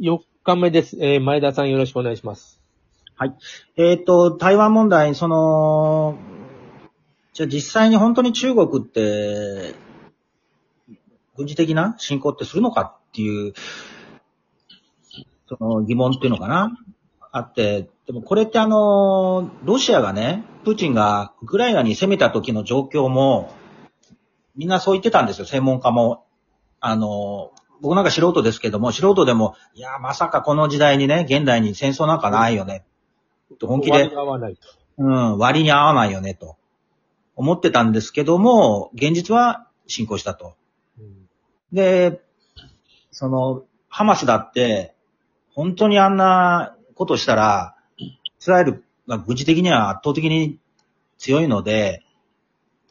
4日目です。えー、前田さんよろしくお願いします。はいえっ、と、台湾問題、その、じゃあ実際に本当に中国って、軍事的な侵攻ってするのかっていう、その疑問っていうのかな？あって、でもこれってあの、ロシアがね、プーチンがウクライナに攻めた時の状況も、みんなそう言ってたんですよ、専門家も。あの、僕なんか素人ですけども、素人でも、いや、まさかこの時代にね、現代に戦争なんかないよね。と本気で割り、合わないと。うん、割に合わないよね、と思ってたんですけども、現実は進行したと。うんで、その、ハマスだって、本当にあんなことしたら、イスラエルが軍事的には圧倒的に強いので、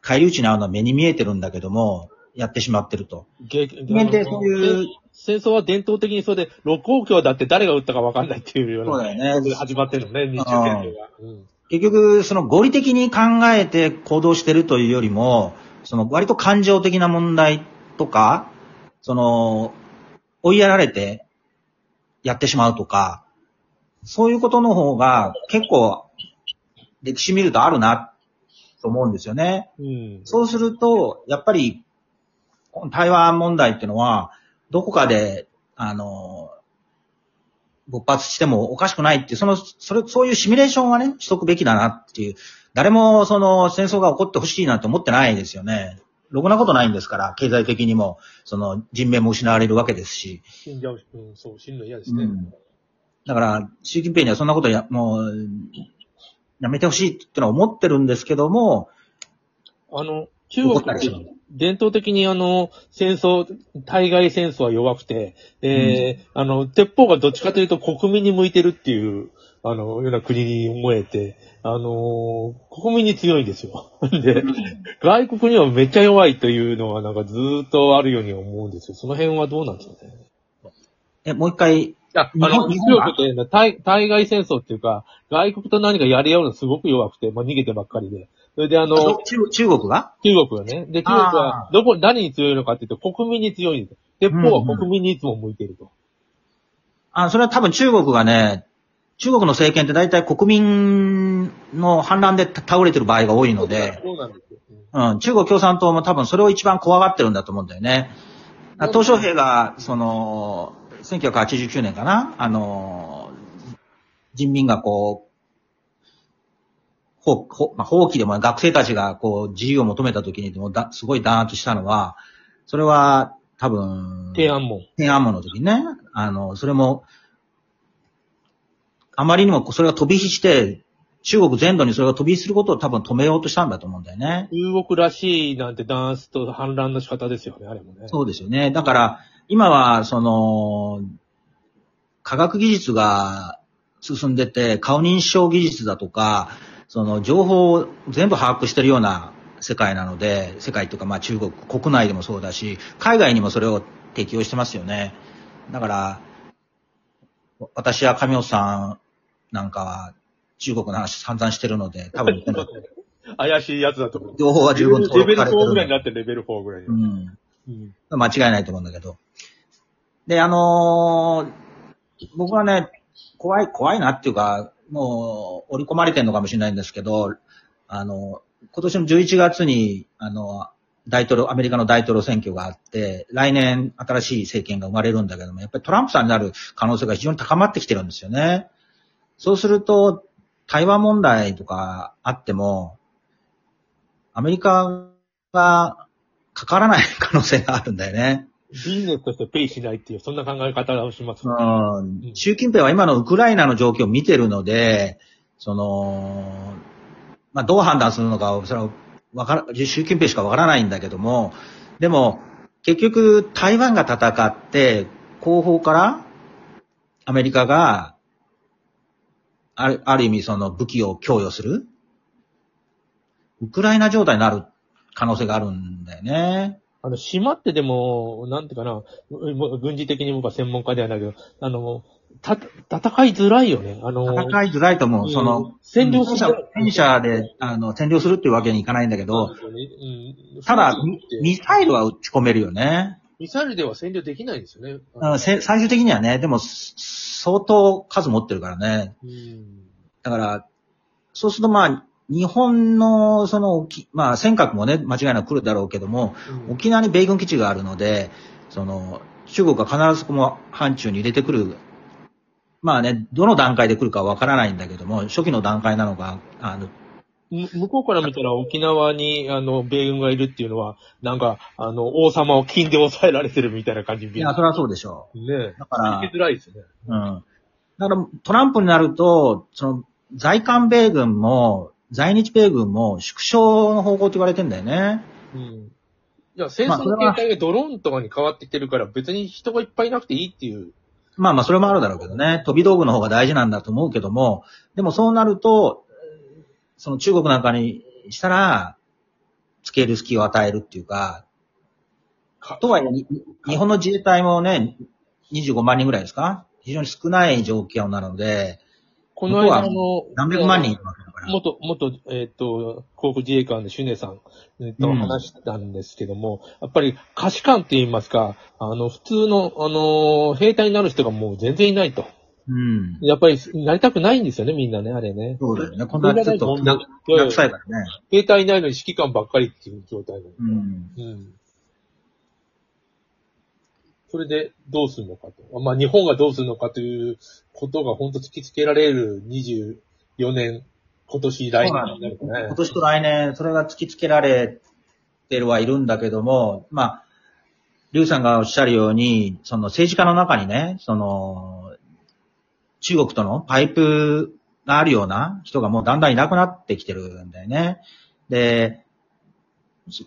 返り討ちに遭うのは目に見えてるんだけども、やってしまってると。げ人間ってそういう、戦争は伝統的にそれで、六王教だって誰が撃ったか分かんないっていうような。そうだよねで始まってるのね、日中戦争が。うん結局、その合理的に考えて行動してるというよりも、その割と感情的な問題とか、その、追いやられてやってしまうとか、そういうことの方が結構歴史見るとあるなと思うんですよね。うん。そうすると、やっぱり、この台湾問題っていうのは、どこかで、あの、勃発してもおかしくないっていう、その、それ、そういうシミュレーションはね、しとくべきだなっていう。誰も、その、戦争が起こってほしいなんて思ってないですよね。ろくなことないんですから、経済的にも、その、人命も失われるわけですし。死んじゃう、うん、そう、死ぬの嫌ですね。うん。だから、習近平にはそんなことや、もう、やめてほしいってのは思ってるんですけども、あの、中怒国って伝統的にあの、戦争、対外戦争は弱くて、えーあの、鉄砲がどっちかというと国民に向いてるっていう、あの、ような国に思えて、あのー国民に強いんですよ。で、外国にはめっちゃ弱いというのはなんかずーっとあるように思うんですよ。その辺はどうなんですかね？え、もう一回、いや、あ日本の、日本が強くて、対、対外戦争っていうか、外国と何かやり合うのすごく弱くて、まあ逃げてばっかりで。それであの、中中国が？中国がね。で、中国はどこ、何に強いのかっていうと、国民に強いんですよ。鉄砲は国民にいつも向いてると。あ、それは多分中国がね、中国の政権って大体国民の反乱で倒れてる場合が多いので、そうなんですよ。うんうん、中国共産党も多分それを一番怖がってるんだと思うんだよね。あ鄧小平が、その、1989年かな？あの、人民がこう、放放まあ、放棄でも学生たちがこう自由を求めた時にもうだすごい弾圧したのは、それは多分、天安門。天安門の時にね、あの、それも、あまりにもそれが飛び火して、中国全土にそれが飛び火することを多分止めようとしたんだと思うんだよね。中国らしいなんて弾圧と反乱の仕方ですよね、あれもね。そうですよね。だから、今は、その、科学技術が進んでて、顔認証技術だとか、その情報を全部把握してるような世界なので、世界というかまあ中国国内でもそうだし、海外にもそれを適用してますよね。だから、私や神尾さんなんかは中国の話散々してるので、多分、怪しいやつだと思う。情報は十分レベルされて4ぐらいるになってるレベル4ぐらいで。うん。うん間違いないと思うんだけど。で、あのー僕はね、怖い、怖いなっていうか、もう、織り込まれてるのかもしれないんですけど、あの、今年の11月に、あの、大統領、アメリカの大統領選挙があって、来年新しい政権が生まれるんだけども、やっぱりトランプさんになる可能性が非常に高まってきてるんですよね。そうすると、台湾問題とかあっても、アメリカがかからない可能性があるんだよね。ビジネスとしてペイしないっていう、そんな考え方をします。うん習近平は今のウクライナの状況を見てるので、その、まあ、どう判断するのか、それはわから、習近平しかわからないんだけども、でも、結局、台湾が戦って、後方から、アメリカが、ある、ある意味その武器を供与する、ウクライナ状態になる可能性があるんだよね。あの、島ってでも、なんていうかな、軍事的に僕は専門家ではないけど、あの、た、戦いづらいよね。あの、戦いづらいと思う。うんその、占領す戦る車戦車で、あの、占領するっていうわけにいかないんだけど、うんただ、ミミサイルは撃ち込めるよね。ミサイルでは占領できないんですよね。あせ最終的にはね、でも、す相当数持ってるからね。うん。だから、そうするとまあ、日本の、その、沖まあ、尖閣もね、間違いなく来るだろうけども、うん沖縄に米軍基地があるので、その、中国は必ずこの範疇に入れてくる。まあね、どの段階で来るかわからないんだけども、初期の段階なのか、あの、む向こうから見たら沖縄に、あの、米軍がいるっていうのは、なんか、あの、王様を金で抑えられてるみたいな感じに見えいや、それはそうでしょる。ねう。だから聞き、づらいですね。うん。だから、トランプになると、その、在韓米軍も、在日米軍も縮小の方向って言われてんだよね。うん。いや、戦争の形態がドローンとかに変わってきてるから、別に人がいっぱいいなくていいっていう。まあまあ、それもあるだろうけどね。飛び道具の方が大事なんだと思うけども、でもそうなると、その中国なんかにしたら、付ける隙を与えるっていうか、かとはいえ、に日本の自衛隊もね、25万人ぐらいですか？非常に少ない状況なので、この間、の、何百万人いるわけだから。元、元、えっ、と、航空自衛官のシュネさん、えっとうん話したんですけども、やっぱり可視感って言いますか、あの、普通の、あの、兵隊になる人がもう全然いないと。うん。やっぱり、なりたくないんですよね、みんなね、あれね。そうだよね。こんなちょっと、な、な臭いからね。兵隊いないのに指揮官ばっかりっていう状態なの。うん。うん。それでどうするのかと。まあ、日本がどうするのかということが本当突きつけられる24年、今年来年ね今。年と来年、それが突きつけられてるはいるんだけども、まあ、リュウさんがおっしゃるように、その政治家の中にね、その、中国とのパイプがあるような人がもうだんだんいなくなってきてるんだよね。で、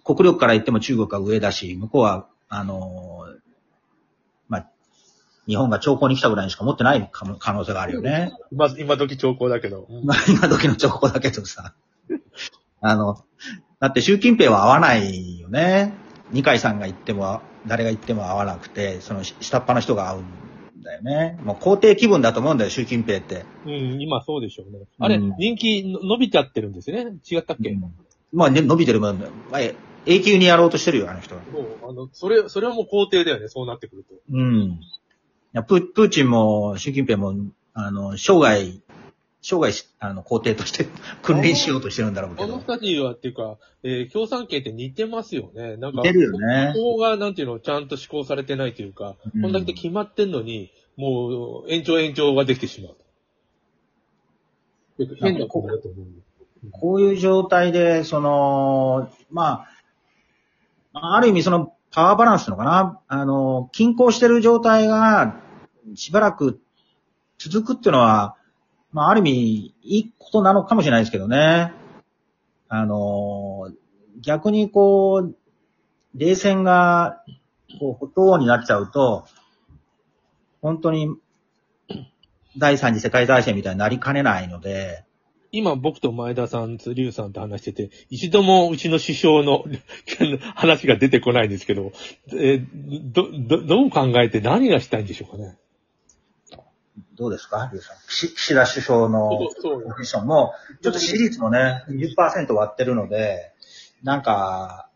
国力から言っても中国は上だし、向こうは、あの、日本が兆候に来たぐらいにしか持ってない可能性があるよね。今、今時兆候だけど。うんまあ、今時の情報だけどさ。あの、だって習近平は合わないよね。二階さんが言っても、誰が言っても合わなくて、その下っ端の人が合うんだよね。もう皇帝気分だと思うんだよ、習近平って。うん、今そうでしょうね。あれ、うん人気の伸びちゃってるんですよね。違ったっけ、まあ、ね、伸びてるもんだよ。まあ、永久にやろうとしてるよ、あの人は。もう、あの、それ、それはもう肯定だよね、そうなってくると。うん。いやプープーチンも習近平も、あの、生涯、生涯、あの、皇帝として君臨しようとしてるんだろうけど。あの二人はっていうか、えー共産権って似てますよね。なんか、似てるよねここが、なんていうの、ちゃんと施行されてないというか、うんこんだけ決まってんのに、もう、延長延長ができてしまう。変なことだと思う。こういう状態で、その、まあ、ある意味そのパワーバランスのかなあの、均衡してる状態がしばらく続くっていうのは、まあ、ある意味いいことなのかもしれないですけどね。あの、逆にこう、冷戦が、こう、不当になっちゃうと、本当に、第三次世界大戦みたいになりかねないので、今僕と前田さん、リュウさんと話してて、一度もうちの師匠の 話が出てこないんですけど、えーど、ど、どう考えて何がしたいんでしょうかね？どうですか？リュウさん岸岸田首相のそうポジションも、ちょっと支持率もね、20%割ってるので、なんか、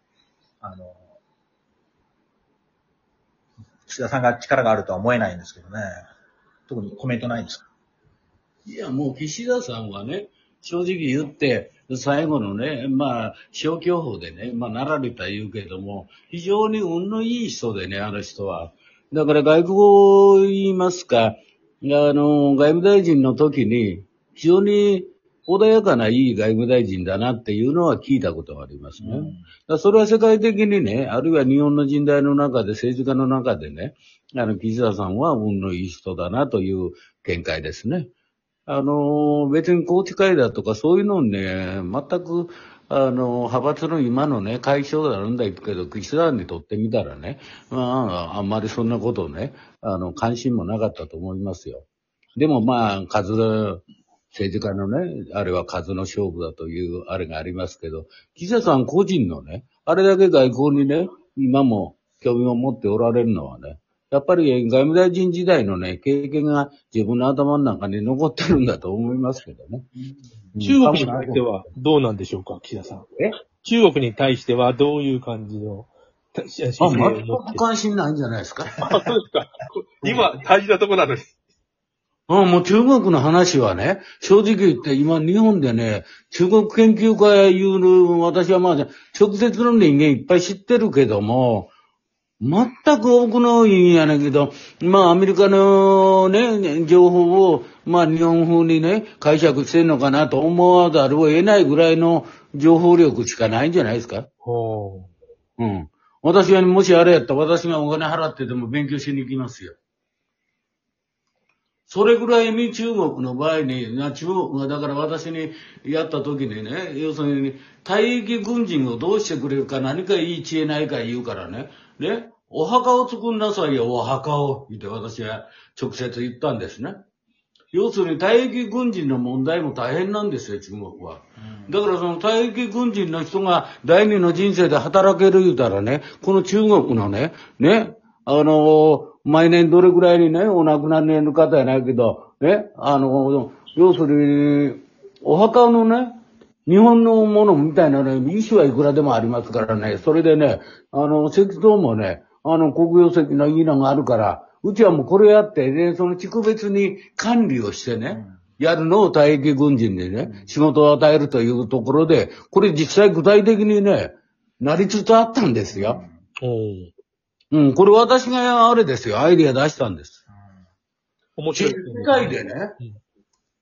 あの、岸田さんが力があるとは思えないんですけどね。特にコメントないんですか？いや、もう岸田さんはね、正直言って、最後のね、まあ、消去法でね、まあ、なられた言うけども、非常に運のいい人でね、あの人は。だから外国語言いますか、あの、外務大臣の時に、非常に穏やかないい外務大臣だなっていうのは聞いたことがありますね。だからそれは世界的にね、あるいは日本の人代の中で、政治家の中でね、あの、岸田さんは運のいい人だなという見解ですね。あの、別に宏池会だとかそういうのね、全く、あの、派閥の今のね、解消だなんだけど、岸田にとってみたらね、まあ、あんまりそんなことね、あの、関心もなかったと思いますよ。でもまあ、数、政治家のね、あれは数の勝負だというあれがありますけど、岸田さん個人のね、あれだけ外交にね、今も興味を持っておられるのはね、やっぱり外務大臣時代のね、経験が自分の頭の中に残ってるんだと思いますけどね。中国に対してはどうなんでしょうか、岸田さん。え？中国に対してはどういう感じのあ、全く関心ないんじゃないですか。あ、そうですか。今、大事なとこなのに。うん、もう中国の話はね、正直言って今日本でね、中国研究家いうの、私はまあ、直接の人間いっぱい知ってるけども、全く多くの意味やねんけど、まあアメリカのね、情報を、まあ日本風にね、解釈してんのかなと思わざるを得ないぐらいの情報力しかないんじゃないですか。ほうん。私はもしあれやったら私がお金払ってでも勉強しに行きますよ。それぐらいに中国の場合に、な中国がだから私にやった時にね、要するに退役軍人をどうしてくれるか何かいい知恵ないか言うからね、ね、お墓を作んなさいよ、お墓を、って私は直接言ったんですね。要するに退役軍人の問題も大変なんですよ、中国は。だからその退役軍人の人が第二の人生で働ける言うたらね、この中国のね、ね、あの毎年どれぐらいにね、お亡くなりの方やないけど、ね、あの要するに、お墓のね、日本のものみたいなね、石はいくらでもありますからね、それでね、あの、石像もね、あの、国用石のいいのがあるから、うちはもうこれやってね、その地区別に管理をしてね、やるのを退役軍人でね、仕事を与えるというところで、これ実際具体的にね、なりつつあったんですよ。う。うん。うん、これ私があれですよ、アイディア出したんです。面白い。世界でね、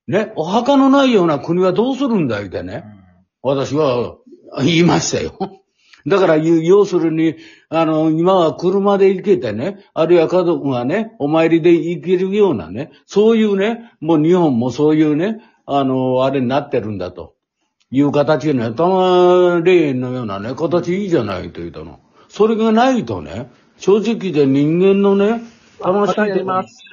ね、お墓のないような国はどうするんだいってね、私は言いましたよ。だから、要要するに、あの、今は車で行けてね、あるいは家族がね、お参りで行けるようなね、そういうね、もう日本もそういうね、あの、あれになってるんだと。いう形でね、たま霊園のようなね、形いいじゃないと言ったの。それがないとね、正直で人間のね、楽しんでます。